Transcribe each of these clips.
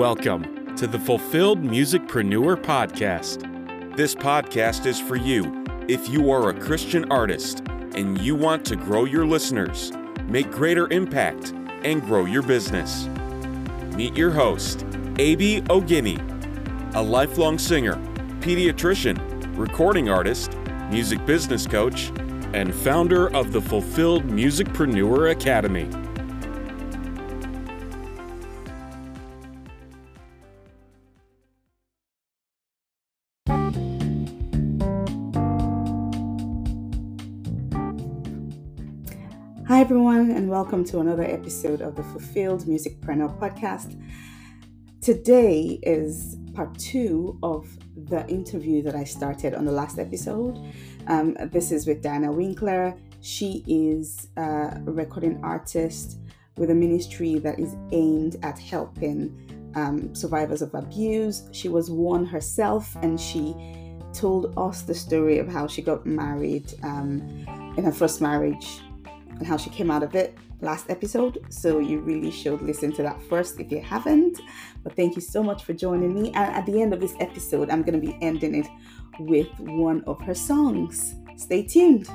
Welcome to the Fulfilled Musicpreneur Podcast. This podcast is for you if you are a Christian artist and you want to grow your listeners, make greater impact, and grow your business. Meet your host, A.B. Ogini, a lifelong singer, pediatrician, recording artist, music business coach, and founder of the Fulfilled Musicpreneur Academy. Welcome to another episode of the Fulfilled Musicpreneur podcast. Today is part two of the interview that I started on the last episode. Um, this is with Diana Winkler. She is a recording artist with a ministry that is aimed at helping um, survivors of abuse. She was one herself, and she told us the story of how she got married um, in her first marriage and how she came out of it last episode. So you really should listen to that first if you haven't. But thank you so much for joining me. And at the end of this episode, I'm going to be ending it with one of her songs. Stay tuned.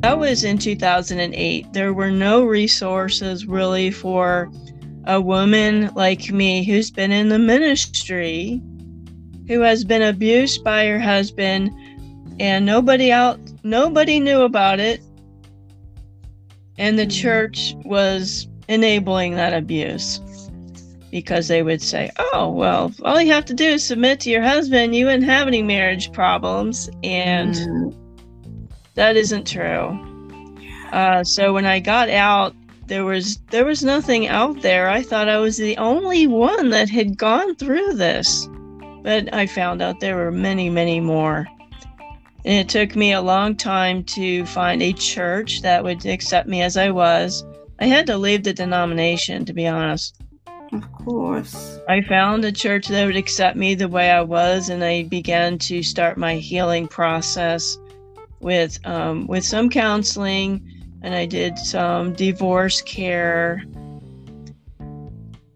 That was in 2008. There were no resources really for a woman like me who's been in the ministry, who has been abused by her husband, and nobody out nobody knew about it. And the church was enabling that abuse because they would say, Oh, well, all you have to do is submit to your husband. You wouldn't have any marriage problems. And Mm, that isn't true. Uh, so when I got out, there was there was nothing out there. I thought I was the only one that had gone through this, but I found out there were many, many more. And it took me a long time to find a church that would accept me as I was. I had to leave the denomination, to be honest. Of course. I found a church that would accept me the way I was, and I began to start my healing process with um, with some counseling, and I did some divorce care.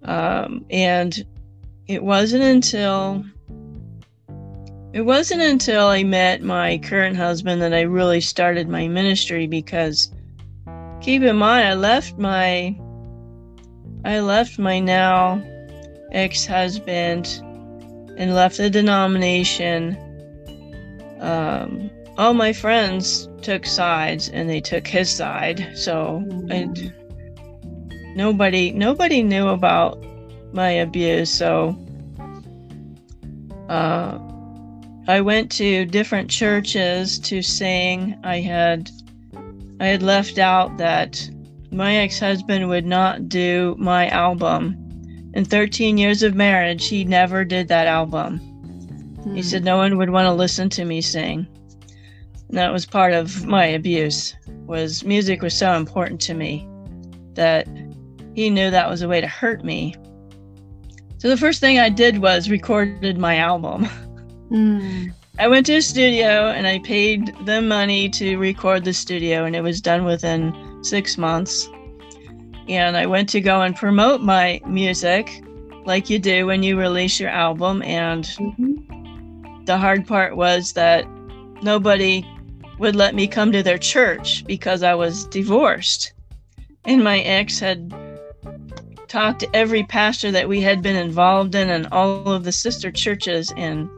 Um, and it wasn't until it wasn't until I met my current husband that I really started my ministry because keep in mind I left my I left my now ex-husband and left the denomination. Um, all my friends took sides and they took his side, so and nobody nobody knew about my abuse. So uh, I went to different churches to sing. I had I had left out that my ex-husband would not do my album. In 13 years of marriage, he never did that album. He said no one would want to listen to me sing. And that was part of my abuse. Was music was so important to me that he knew that was a way to hurt me. So the first thing I did was recorded my album. Mm, I went to a studio and I paid them money to record the studio, and it was done within six months. And I went to go and promote my music like you do when you release your album. And mhm. the hard part was that nobody would let me come to their church because I was divorced. And my ex had talked to every pastor that we had been involved in and all of the sister churches and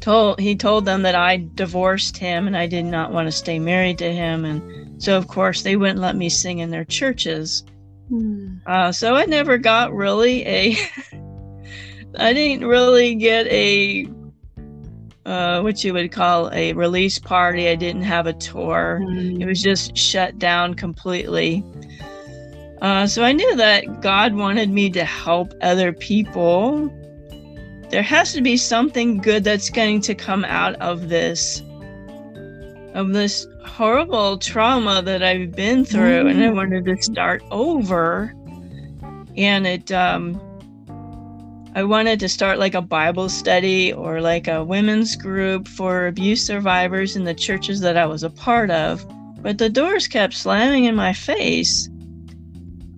told he told them that I divorced him and I did not want to stay married to him and so of course they wouldn't let me sing in their churches. Mm, Uh, so I never got really a I didn't really get a uh, what you would call a release party. I didn't have a tour. mm, It was just shut down completely. Uh, so I knew that God wanted me to help other people. There has to be something good that's going to come out of this, of this horrible trauma that I've been through, and I wanted to start over. And it, um, I wanted to start like a Bible study or like a women's group for abuse survivors in the churches that I was a part of, but the doors kept slamming in my face.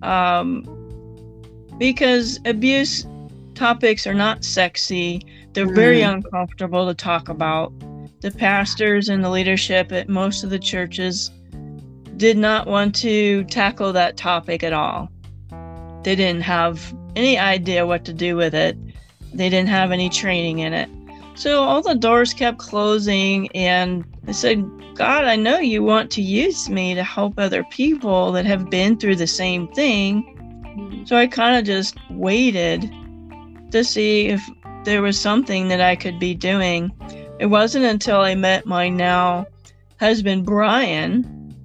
Um, because abuse topics are not sexy, they're very Mm. uncomfortable to talk about. The pastors and the leadership at most of the churches did not want to tackle that topic at all. They didn't have any idea what to do with it. They didn't have any training in it. So all the doors kept closing, and I said, God, I know you want to use me to help other people that have been through the same thing. Mm-hmm. So I kind of just waited to see if there was something that I could be doing. It wasn't until I met my now husband, Brian.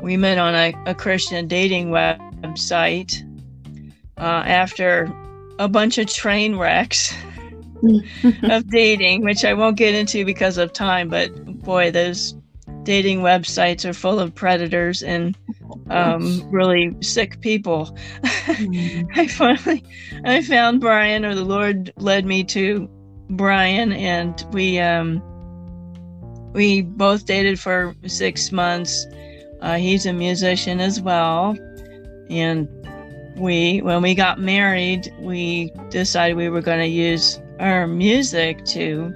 We met on a, a Christian dating website uh, after a bunch of train wrecks of dating, which I won't get into because of time, but boy, those dating websites are full of predators and um, really sick people. I finally I found Brian or the Lord led me to Brian and we um we both dated for 6 months. Uh, he's a musician as well. And we when we got married, we decided we were going to use our music to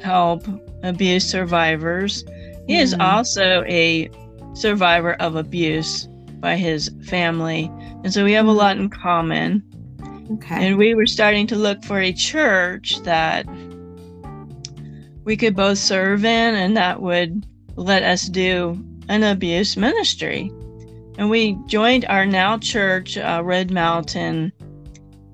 help abuse survivors. He is Mhm. also a survivor of abuse by his family. And so we have a lot in common. Okay. And we were starting to look for a church that we could both serve in and that would let us do an abuse ministry. And we joined our now church, uh, Red Mountain,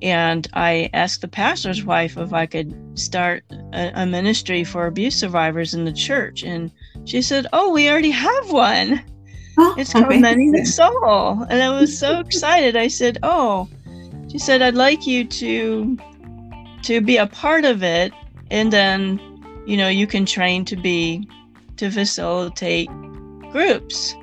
and I asked the pastor's wife if I could start a, a ministry for abuse survivors in the church. And she said, Oh, we already have one. Oh, It's called Mending the. Soul. And I was so excited. I said, Oh, she said, I'd like you to to be a part of it and then, you know, you can train to be to facilitate groups.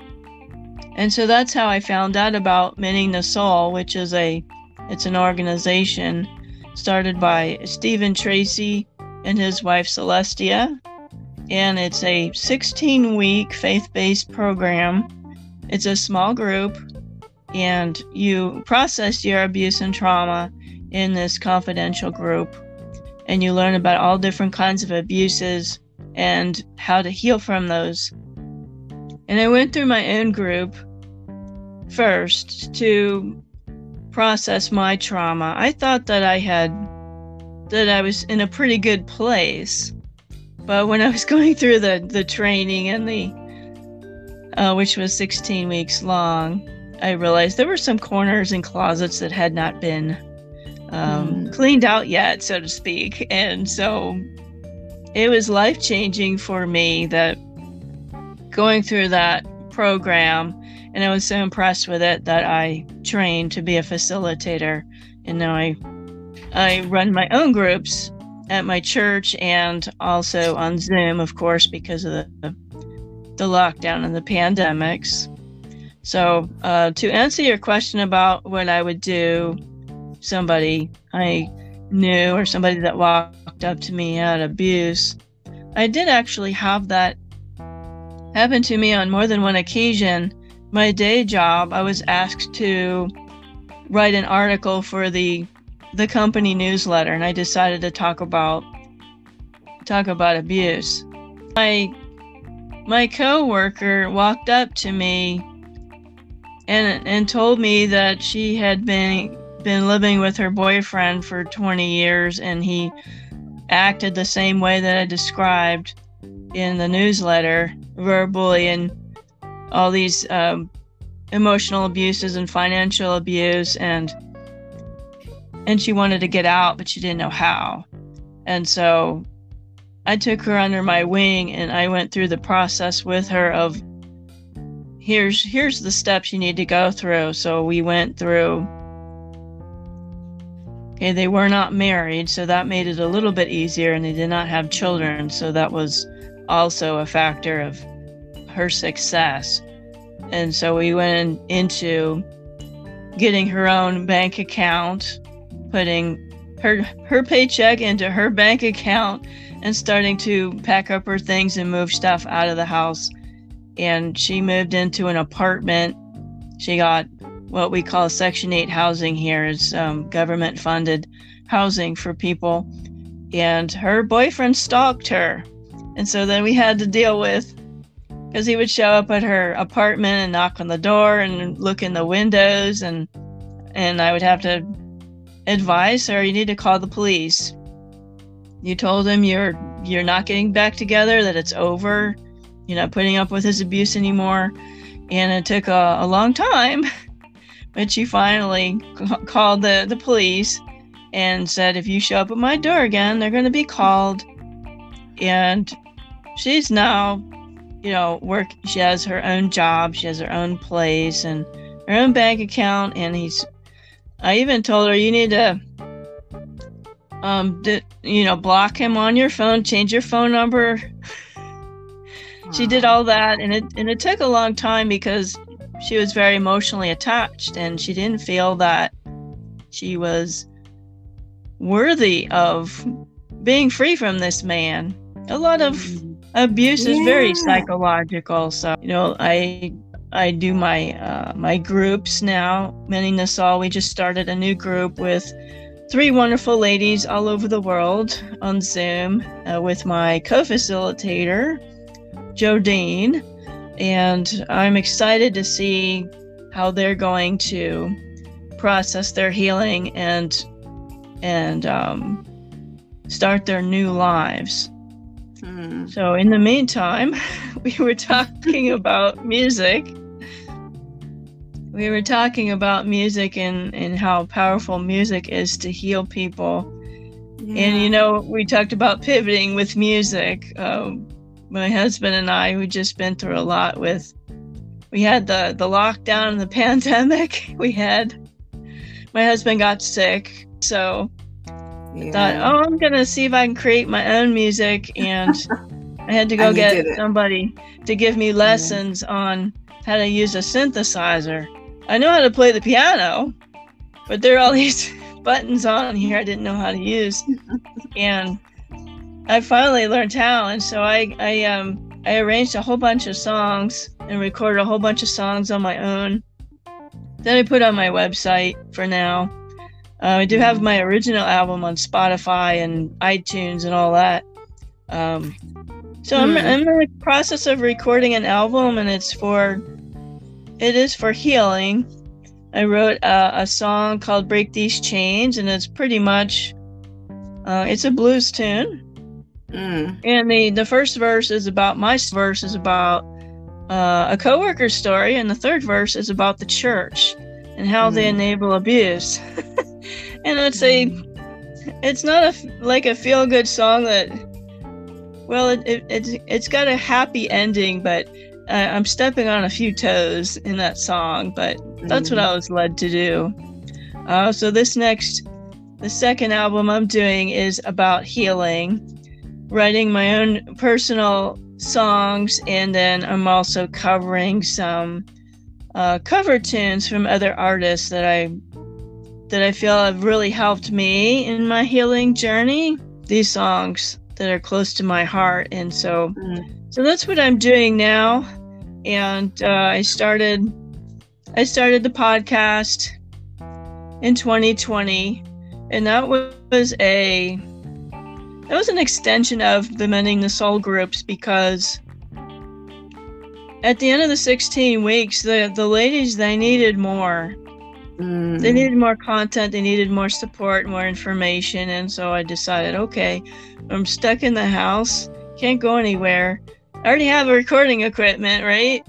And so that's how I found out about Mending the Soul, which is a it's an organization started by Steven Tracy and his wife Celestia. And it's a 16 week faith based program. It's a small group, and you process your abuse and trauma in this confidential group. And you learn about all different kinds of abuses and how to heal from those. And I went through my own group first to process my trauma. I thought that I had that I was in a pretty good place. But when I was going through the the training and the uh, which was 16 weeks long, I realized there were some corners and closets that had not been um, Mm. cleaned out yet, so to speak. And so it was life changing for me that going through that program, and I was so impressed with it that I trained to be a facilitator, and now I I run my own groups at my church and also on Zoom, of course, because of the the lockdown and the pandemics. So, uh, to answer your question about what I would do, somebody I knew or somebody that walked up to me had abuse, I did actually have that happen to me on more than one occasion. My day job, I was asked to write an article for the the company newsletter, and I decided to talk about talk about abuse. My my coworker walked up to me and and told me that she had been been living with her boyfriend for 20 years and he acted the same way that I described in the newsletter verbally and all these um, emotional abuses and financial abuse and and she wanted to get out but she didn't know how and so I took her under my wing and I went through the process with her of here's here's the steps you need to go through. So we went through Okay, they were not married, so that made it a little bit easier and they did not have children, so that was also a factor of her success. And so we went into getting her own bank account, putting her her paycheck into her bank account and starting to pack up her things and move stuff out of the house. And she moved into an apartment. She got what we call Section 8 housing here. It's um, government funded housing for people. And her boyfriend stalked her. And so then we had to deal with because he would show up at her apartment and knock on the door and look in the windows and and I would have to advise her you need to call the police. You told him you're you're not getting back together, that it's over, you're not putting up with his abuse anymore. And it took a, a long time, but she finally c- called the, the police and said, if you show up at my door again, they're going to be called. And she's now you know, work. She has her own job. She has her own place and her own bank account. And he's. I even told her you need to, um, d- you know, block him on your phone, change your phone number. she did all that, and it and it took a long time because she was very emotionally attached, and she didn't feel that she was worthy of being free from this man. A lot of abuse is very psychological so you know i i do my uh, my groups now. The soul we just started a new group with three wonderful ladies all over the world on zoom uh, with my co-facilitator jodine and i'm excited to see how they're going to process their healing and and um, start their new lives Mm. so in the meantime, we were talking about music. We were talking about music and, and how powerful music is to heal people. And you know, we talked about pivoting with music. Um, my husband and I, we just been through a lot with. We had the the lockdown and the pandemic. We had. My husband got sick, so yeah. thought, oh, I'm gonna see if I can create my own music, and I had to go get somebody to give me lessons on how to use a synthesizer. I know how to play the piano, but there are all these buttons on here I didn't know how to use, and I finally learned how. And so I, I, um, I arranged a whole bunch of songs and recorded a whole bunch of songs on my own. Then I put on my website for now. Uh, I do have my original album on Spotify and iTunes and all that. Um, so I'm, Hmm. I'm in the process of recording an album, and it's for it is for healing. I wrote a, a song called "Break These Chains," and it's pretty much uh, it's a blues tune. Mm. And the the first verse is about my verse is about uh, a coworker story, and the third verse is about the church and how they Mm. enable abuse. and it's a it's not a like a feel good song that well it, it it's it's got a happy ending, but uh, I'm stepping on a few toes in that song, but that's what Mm. I was led to do. Uh, so this next, the second album I'm doing is about healing, writing my own personal songs, and then I'm also covering some uh, cover tunes from other artists that I that I feel have really helped me in my healing journey. These songs that are close to my heart, and so Mm. so that's what I'm doing now. And uh, I started I started the podcast in 2020, and that was a that was an extension of the Mending the Soul groups because at the end of the 16 weeks, the the ladies they needed more. Mm. They needed more content. They needed more support, more information, and so I decided, okay, I'm stuck in the house, can't go anywhere. I already have a recording equipment, right?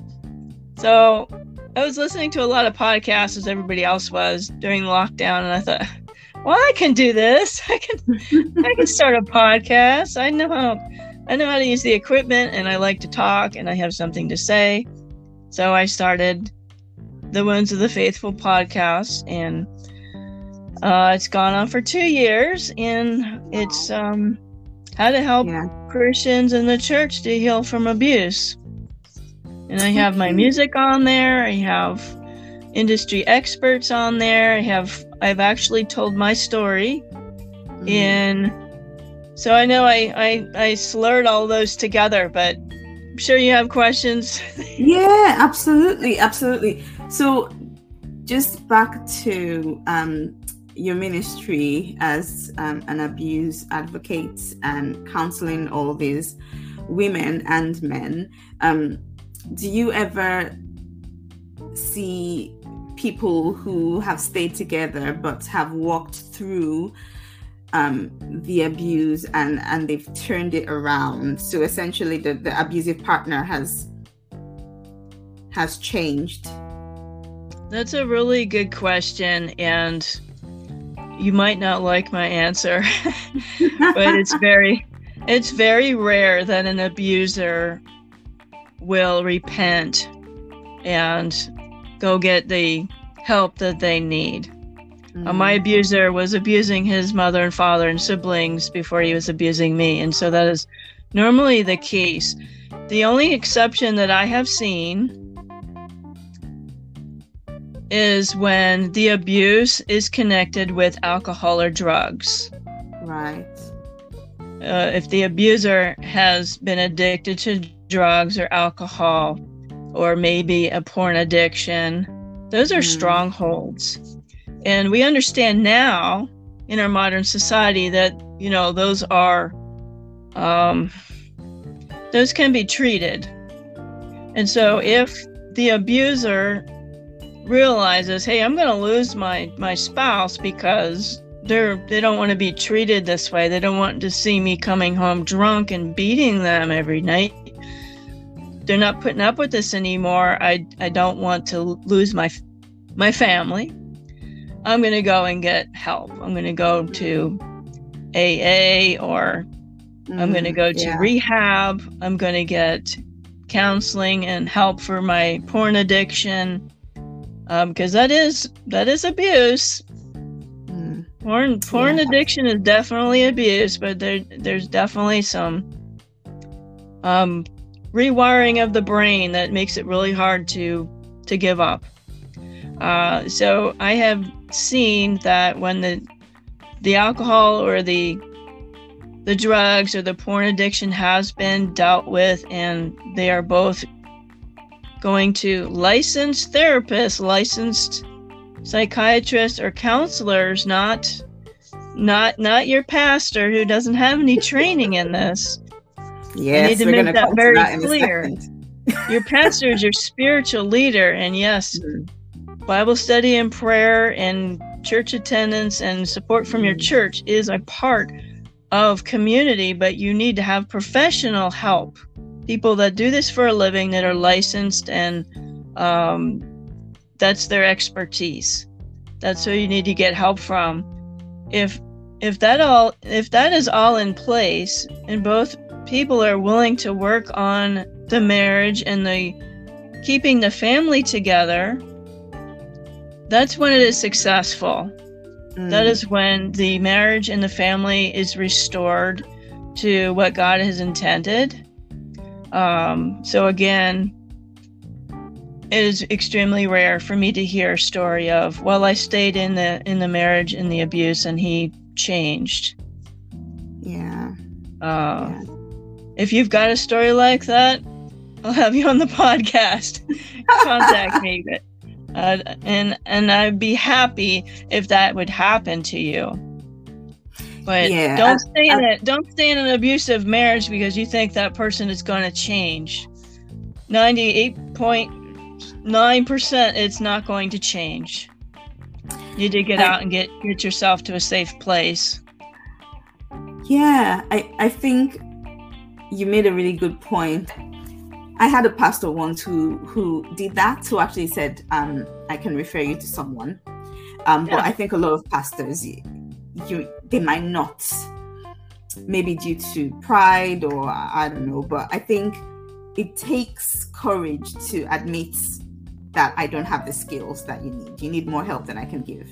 So I was listening to a lot of podcasts as everybody else was during lockdown, and I thought, well, I can do this. I can, I can start a podcast. I know how, I know how to use the equipment, and I like to talk, and I have something to say. So I started the Wounds of the Faithful podcast, and uh, it's gone on for two years, and it's um, how to help Yeah. Christians in the church to heal from abuse. And I have my music on there. I have industry experts on there. I have I've actually told my story mm. in so I know I, I I slurred all those together, but I'm sure you have questions. yeah, absolutely, absolutely. So just back to um, your ministry as um, an abuse advocate and counseling all these women and men. Um, do you ever see people who have stayed together but have walked through um, the abuse and and they've turned it around so essentially the, the abusive partner has has changed that's a really good question and you might not like my answer but it's very it's very rare that an abuser will repent and go get the help that they need. Mm-hmm. Uh, my mm. abuser was abusing his mother and father and siblings before he was abusing me. And so that is normally the case. The only exception that I have seen is when the abuse is connected with alcohol or drugs. Right. Uh, if the abuser has been addicted to drugs or alcohol, or maybe a porn addiction. Those are mm. strongholds. And we understand now in our modern society that, you know, those are, um, those can be treated. And so if the abuser realizes, hey, I'm going to lose my, my spouse because they're they don't want to be treated this way. They don't want to see me coming home drunk and beating them every night they're not putting up with this anymore. I I don't want to lose my my family. I'm going to go and get help. I'm going to go to AA or mm, I'm going to go to yeah. rehab. I'm going to get counseling and help for my porn addiction because um, that is that is abuse. Mm. Porn porn yeah. addiction is definitely abuse, but there there's definitely some um, rewiring of the brain that makes it really hard to to give up. Uh, so I have seen that when the the alcohol or the the drugs or the porn addiction has been dealt with and they are both going to licensed therapists, licensed psychiatrists or counselors, not not not your pastor who doesn't have any training in this. Yes, need to make that very that clear. your pastor is your spiritual leader, and yes, mm-hmm. Bible study and prayer and church attendance and support from your mm-hmm. church is a part of community, but you need to have professional help. People that do this for a living that are licensed and um, that's their expertise. That's who you need to get help from. If if that all if that is all in place and both people are willing to work on the marriage and the keeping the family together, that's when it is successful. Mm. That is when the marriage and the family is restored to what God has intended. Um, so again, it is extremely rare for me to hear a story of, well, I stayed in the in the marriage and the abuse, and he changed. Yeah. Uh, yeah if you've got a story like that, I'll have you on the podcast. Contact me. Uh, and and I'd be happy if that would happen to you. But yeah, don't stay in it. Don't stay in an abusive marriage because you think that person is going to change. Ninety-eight point nine percent, it's not going to change. You need to get I, out and get get yourself to a safe place. Yeah, I I think you made a really good point. I had a pastor once who who did that, who actually said, um, "I can refer you to someone." Um, yeah. But I think a lot of pastors, you, you they might not, maybe due to pride or I don't know. But I think it takes courage to admit that I don't have the skills that you need. You need more help than I can give.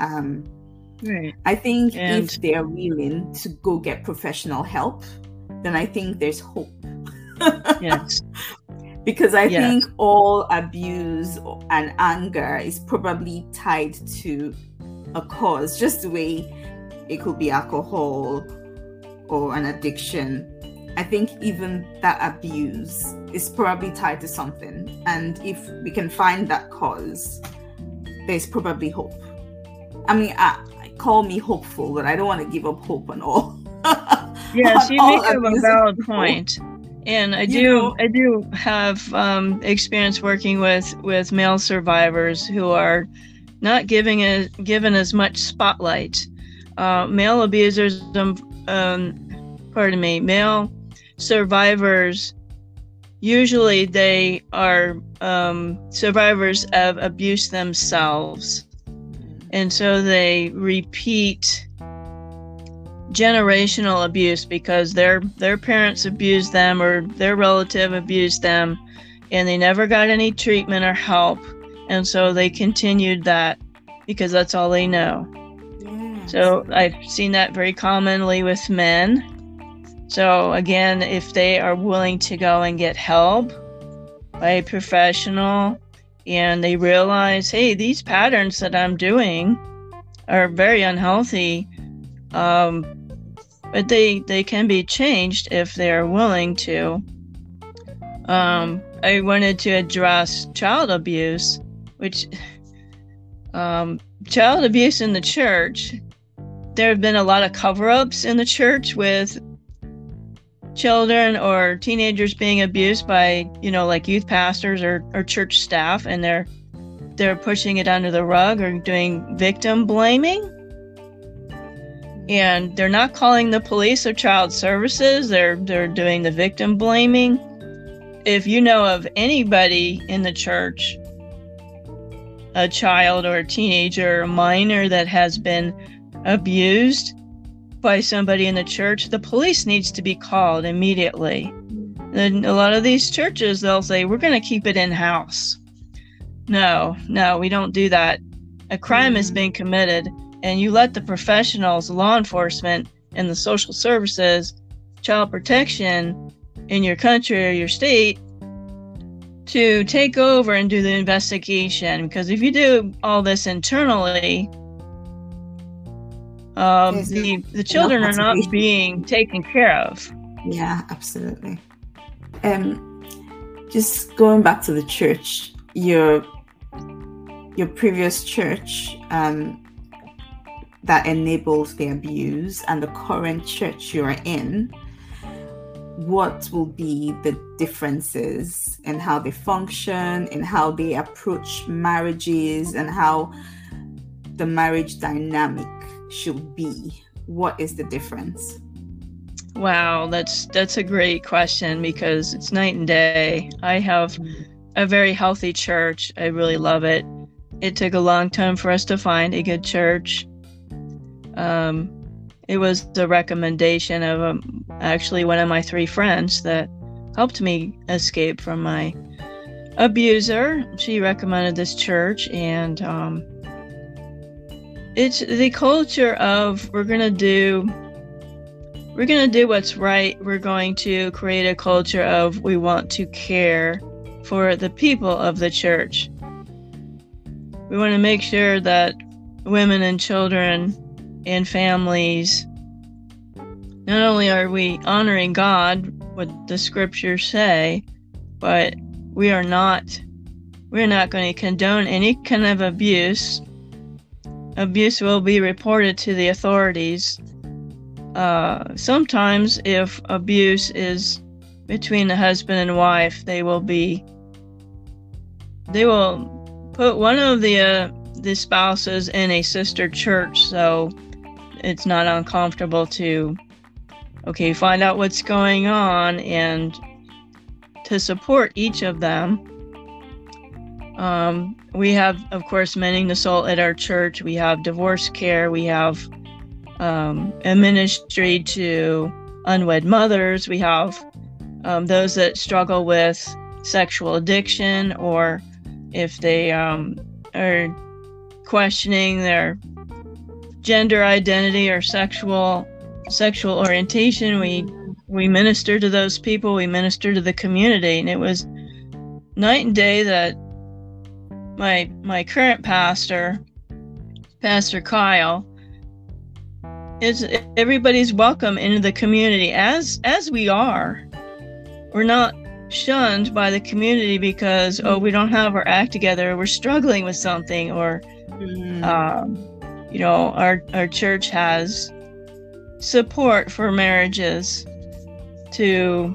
Um, right. I think and... if they're willing to go get professional help, then I think there's hope. yes. Because I yes. think all abuse and anger is probably tied to a cause, just the way it could be alcohol or an addiction. I think even that abuse is probably tied to something. And if we can find that cause, there's probably hope. I mean, I, I call me hopeful, but I don't want to give up hope on all. yes, you make a valid point. And I do, you know, I do have um, experience working with with male survivors who are not giving a, given as much spotlight. Uh, male abusers, um, pardon me, male survivors usually they are um, survivors of abuse themselves and so they repeat generational abuse because their their parents abused them or their relative abused them and they never got any treatment or help and so they continued that because that's all they know. So i've seen that very commonly with men so again if they are willing to go and get help by a professional and they realize hey these patterns that i'm doing are very unhealthy um, but they they can be changed if they are willing to. Um, I wanted to address child abuse, which um, child abuse in the church. There have been a lot of cover-ups in the church with children or teenagers being abused by you know like youth pastors or, or church staff and they're they're pushing it under the rug or doing victim blaming. And they're not calling the police or child services. They're they're doing the victim blaming. If you know of anybody in the church a child or a teenager or a minor that has been abused by somebody in the church the police needs to be called immediately. And a lot of these churches they'll say we're going to keep it in house no no we don't do that. A crime has mm. been committed and you let the professionals, law enforcement, and the social services, child protection in your country or your state to take over and do the investigation. Because if you do all this internally, um, the the children are not being taken care of. Yeah, absolutely. Um, just going back to the church, your your previous church, um, that enables the abuse and the current church you're in, what will be the differences in how they function, in how they approach marriages, and how the marriage dynamic should be? What is the difference? Wow, that's that's a great question because it's night and day. I have a very healthy church. I really love it. It took a long time for us to find a good church. Um, it was the recommendation of um, actually one of my three friends that helped me escape from my abuser. She recommended this church, and um, it's the culture of we're gonna do we're gonna do what's right. We're going to create a culture of we want to care for the people of the church. We want to make sure that women and children and families, not only are we honoring God, what the scriptures say, but we are not we're not going to condone any kind of abuse. Abuse will be reported to the authorities. Uh, sometimes, if abuse is between the husband and wife, they will be they will put one of the uh, the spouses in a sister church so it's not uncomfortable to okay find out what's going on and to support each of them um, we have of course mending the soul at our church we have divorce care we have um, a ministry to unwed mothers we have um, those that struggle with sexual addiction or if they um, are questioning their gender identity or sexual sexual orientation. We we minister to those people. We minister to the community, and it was night and day that my my current pastor, Pastor Kyle, is everybody's welcome into the community as as we are. We're not shunned by the community because oh we don't have our act together, we're struggling with something, or mm. um, you know our our church has support for marriages to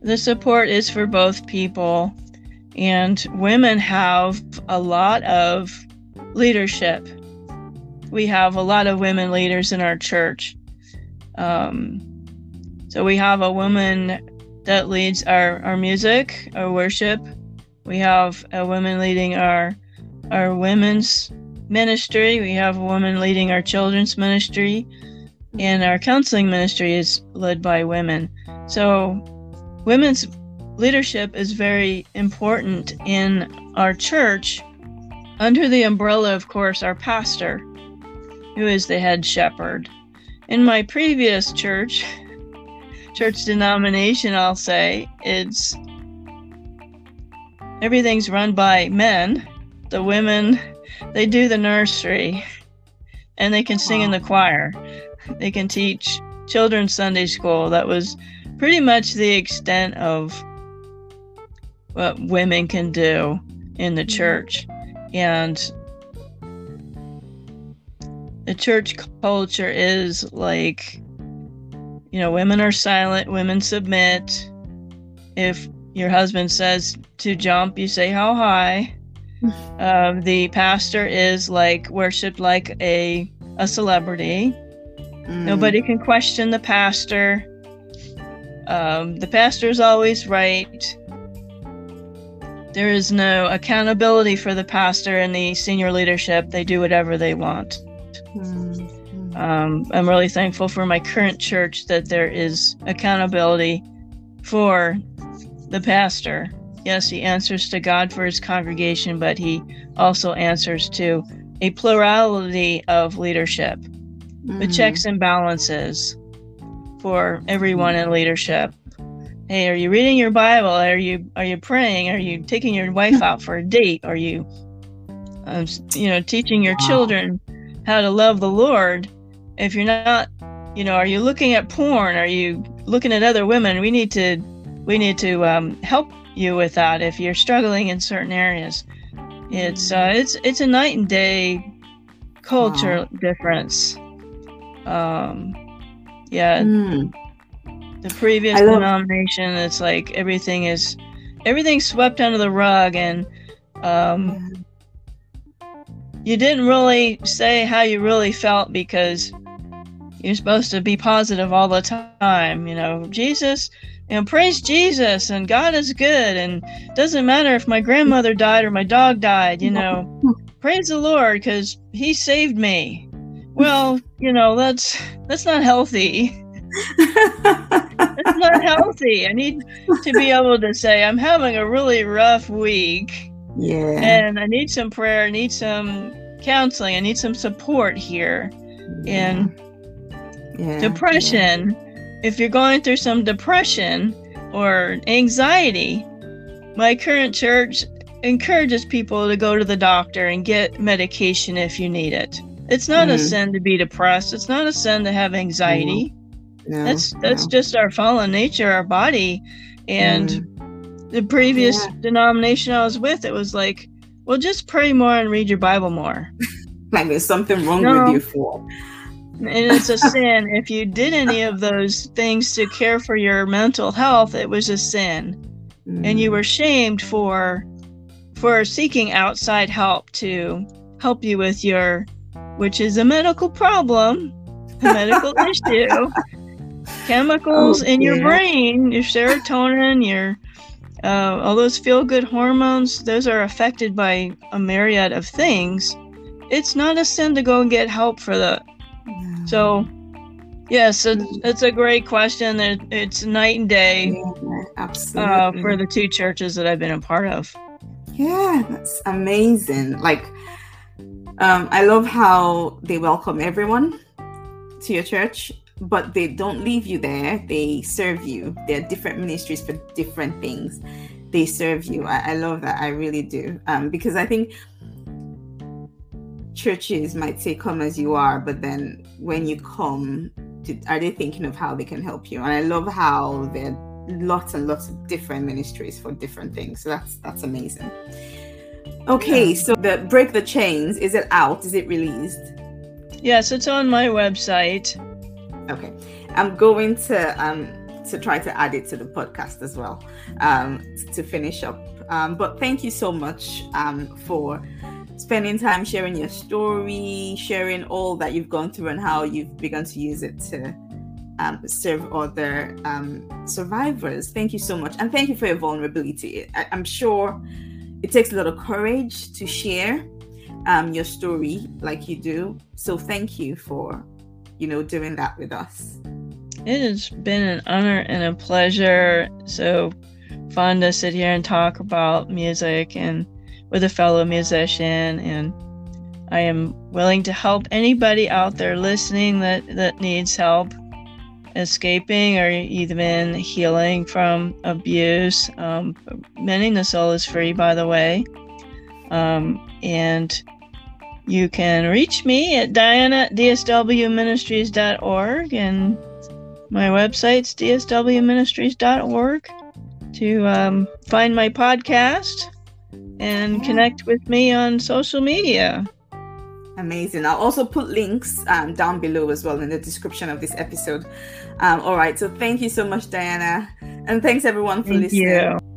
the support is for both people and women have a lot of leadership. We have a lot of women leaders in our church. Um, so we have a woman that leads our, our music our worship. We have a woman leading our our women's ministry. We have a woman leading our children's ministry. And our counseling ministry is led by women. So women's leadership is very important in our church under the umbrella, of course, our pastor, who is the head shepherd. In my previous church, church denomination, I'll say, it's everything's run by men. The women, they do the nursery and they can sing in the choir. They can teach children's Sunday school. That was pretty much the extent of what women can do in the church. And the church culture is like, you know, women are silent, women submit. If your husband says to jump, you say, How high? Um, the pastor is like worshiped like a, a celebrity. Mm. Nobody can question the pastor. Um, the pastor is always right. There is no accountability for the pastor and the senior leadership. They do whatever they want. Mm-hmm. Um, I'm really thankful for my current church that there is accountability for the pastor. Yes, he answers to God for his congregation, but he also answers to a plurality of leadership, mm-hmm. the checks and balances for everyone in leadership hey are you reading your bible? Are you are you praying? Are you taking your wife out for a date? Are you um, you know teaching your children how to love the lord? If you're not you know are you looking at porn? Are you looking at other women? We need to we need to um, help you with that if you're struggling in certain areas. It's uh, it's it's a night and day culture wow. difference. Um yeah. Mm the previous love- denomination it's like everything is everything's swept under the rug and um, you didn't really say how you really felt because you're supposed to be positive all the time you know jesus you know praise jesus and god is good and doesn't matter if my grandmother died or my dog died you know. Praise the lord because he saved me. Well you know that's that's not healthy it's not healthy. I need to be able to say, I'm having a really rough week. Yeah. And I need some prayer, I need some counseling, I need some support here. Yeah. And yeah. depression, yeah. if you're going through some depression or anxiety, my current church encourages people to go to the doctor and get medication if you need it. It's not mm. a sin to be depressed. It's not a sin to have anxiety. No, that's that's no. just our fallen nature, our body. And mm. the previous yeah. denomination I was with, it was like, well, just pray more and read your Bible more. like there's something wrong no. with you for. And it's a sin. If you did any of those things to care for your mental health, it was a sin. Mm. And you mm. were shamed for for seeking outside help to help you with your which is a medical problem, a medical issue chemicals oh, in your brain, your serotonin, your uh, all those feel good hormones, those are affected by a myriad of things. It's not a sin to go and get help for that. So, yes, it's, it's a great question. It, it's night and day yeah, absolutely. Uh, for the two churches that I've been a part of. Yeah, that's amazing. Like, um, I love how they welcome everyone to your church but they don't leave you there. They serve you. There are different ministries for different things. They serve you. I, I love that. I really do. Um, because I think churches might say come as you are but then when you come are they thinking of how they can help you and i love how there are lots and lots of different ministries for different things so that's that's amazing okay so the break the chains is it out is it released yes it's on my website okay i'm going to um to try to add it to the podcast as well um to finish up um but thank you so much um for spending time sharing your story, sharing all that you've gone through and how you've begun to use it to um, serve other um, survivors. Thank you so much. And thank you for your vulnerability. I- am sure it takes a lot of courage to share um, your story like you do. So thank you for, you know, doing that with us. It has been an honor and a pleasure. So fun to sit here and talk about music and with a fellow musician and I am willing to help anybody out there listening that, that needs help escaping or even healing from abuse. Um, mending the soul is free, by the way. Um, and you can reach me at diana at dswministries.org and my website's dswministries.org to um, find my podcast and connect with me on social media. Amazing. I'll also put links um, down below as well in the description of this episode. Um, all right. So thank you so much, Diana. And thanks everyone for thank listening. You.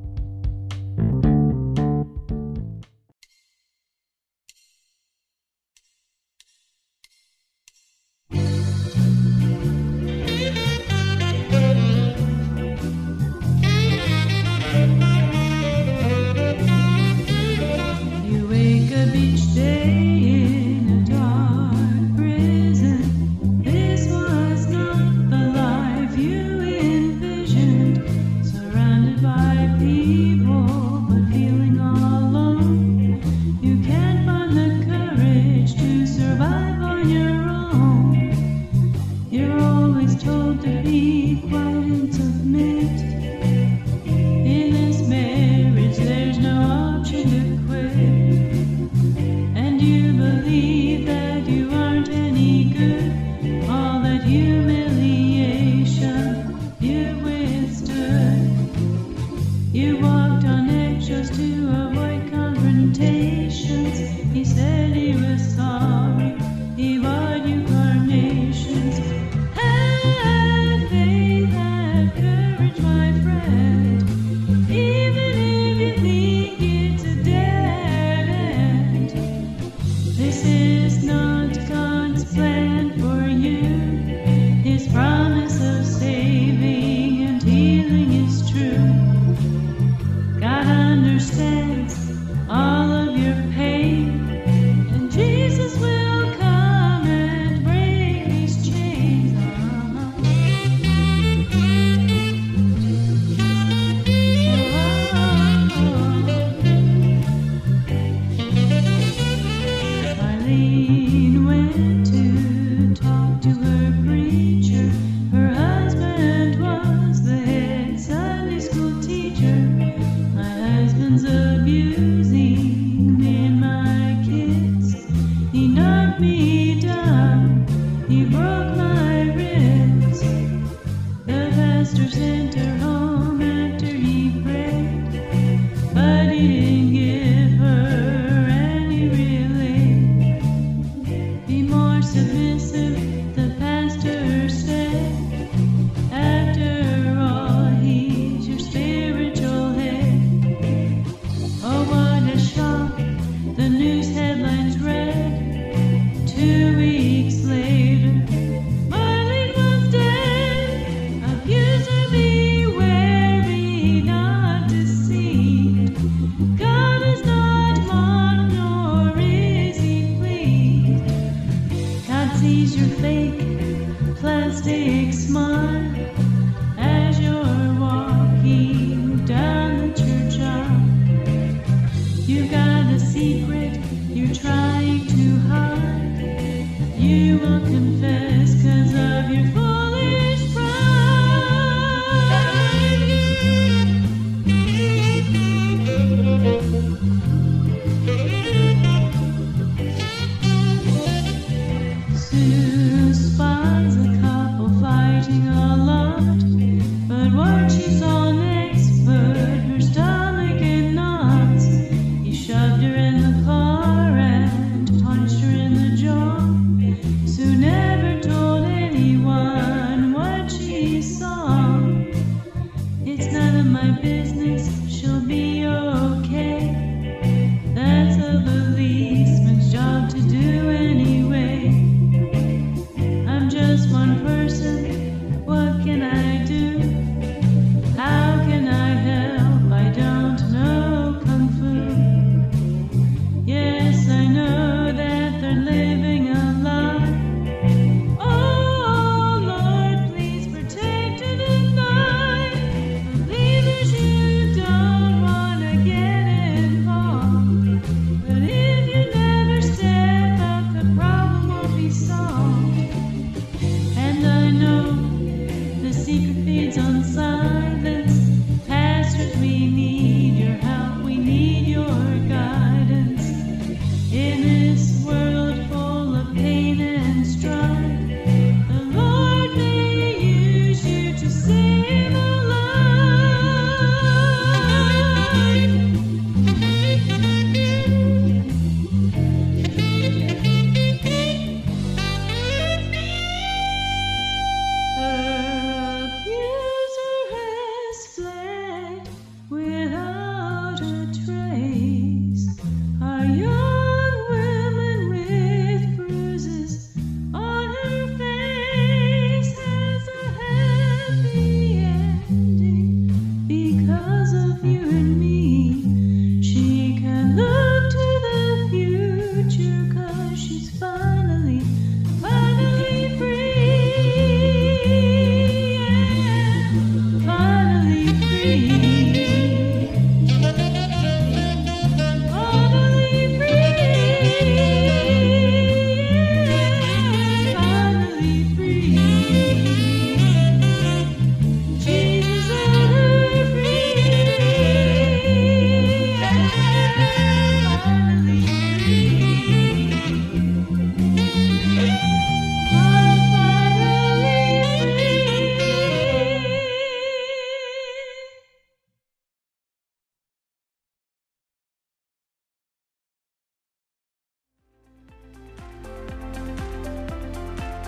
you try.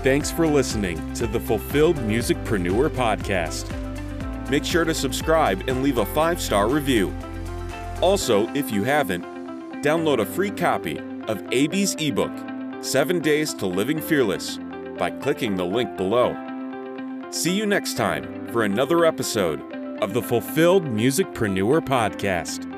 Thanks for listening to the Fulfilled Musicpreneur podcast. Make sure to subscribe and leave a five star review. Also, if you haven't, download a free copy of AB's ebook, Seven Days to Living Fearless, by clicking the link below. See you next time for another episode of the Fulfilled Musicpreneur podcast.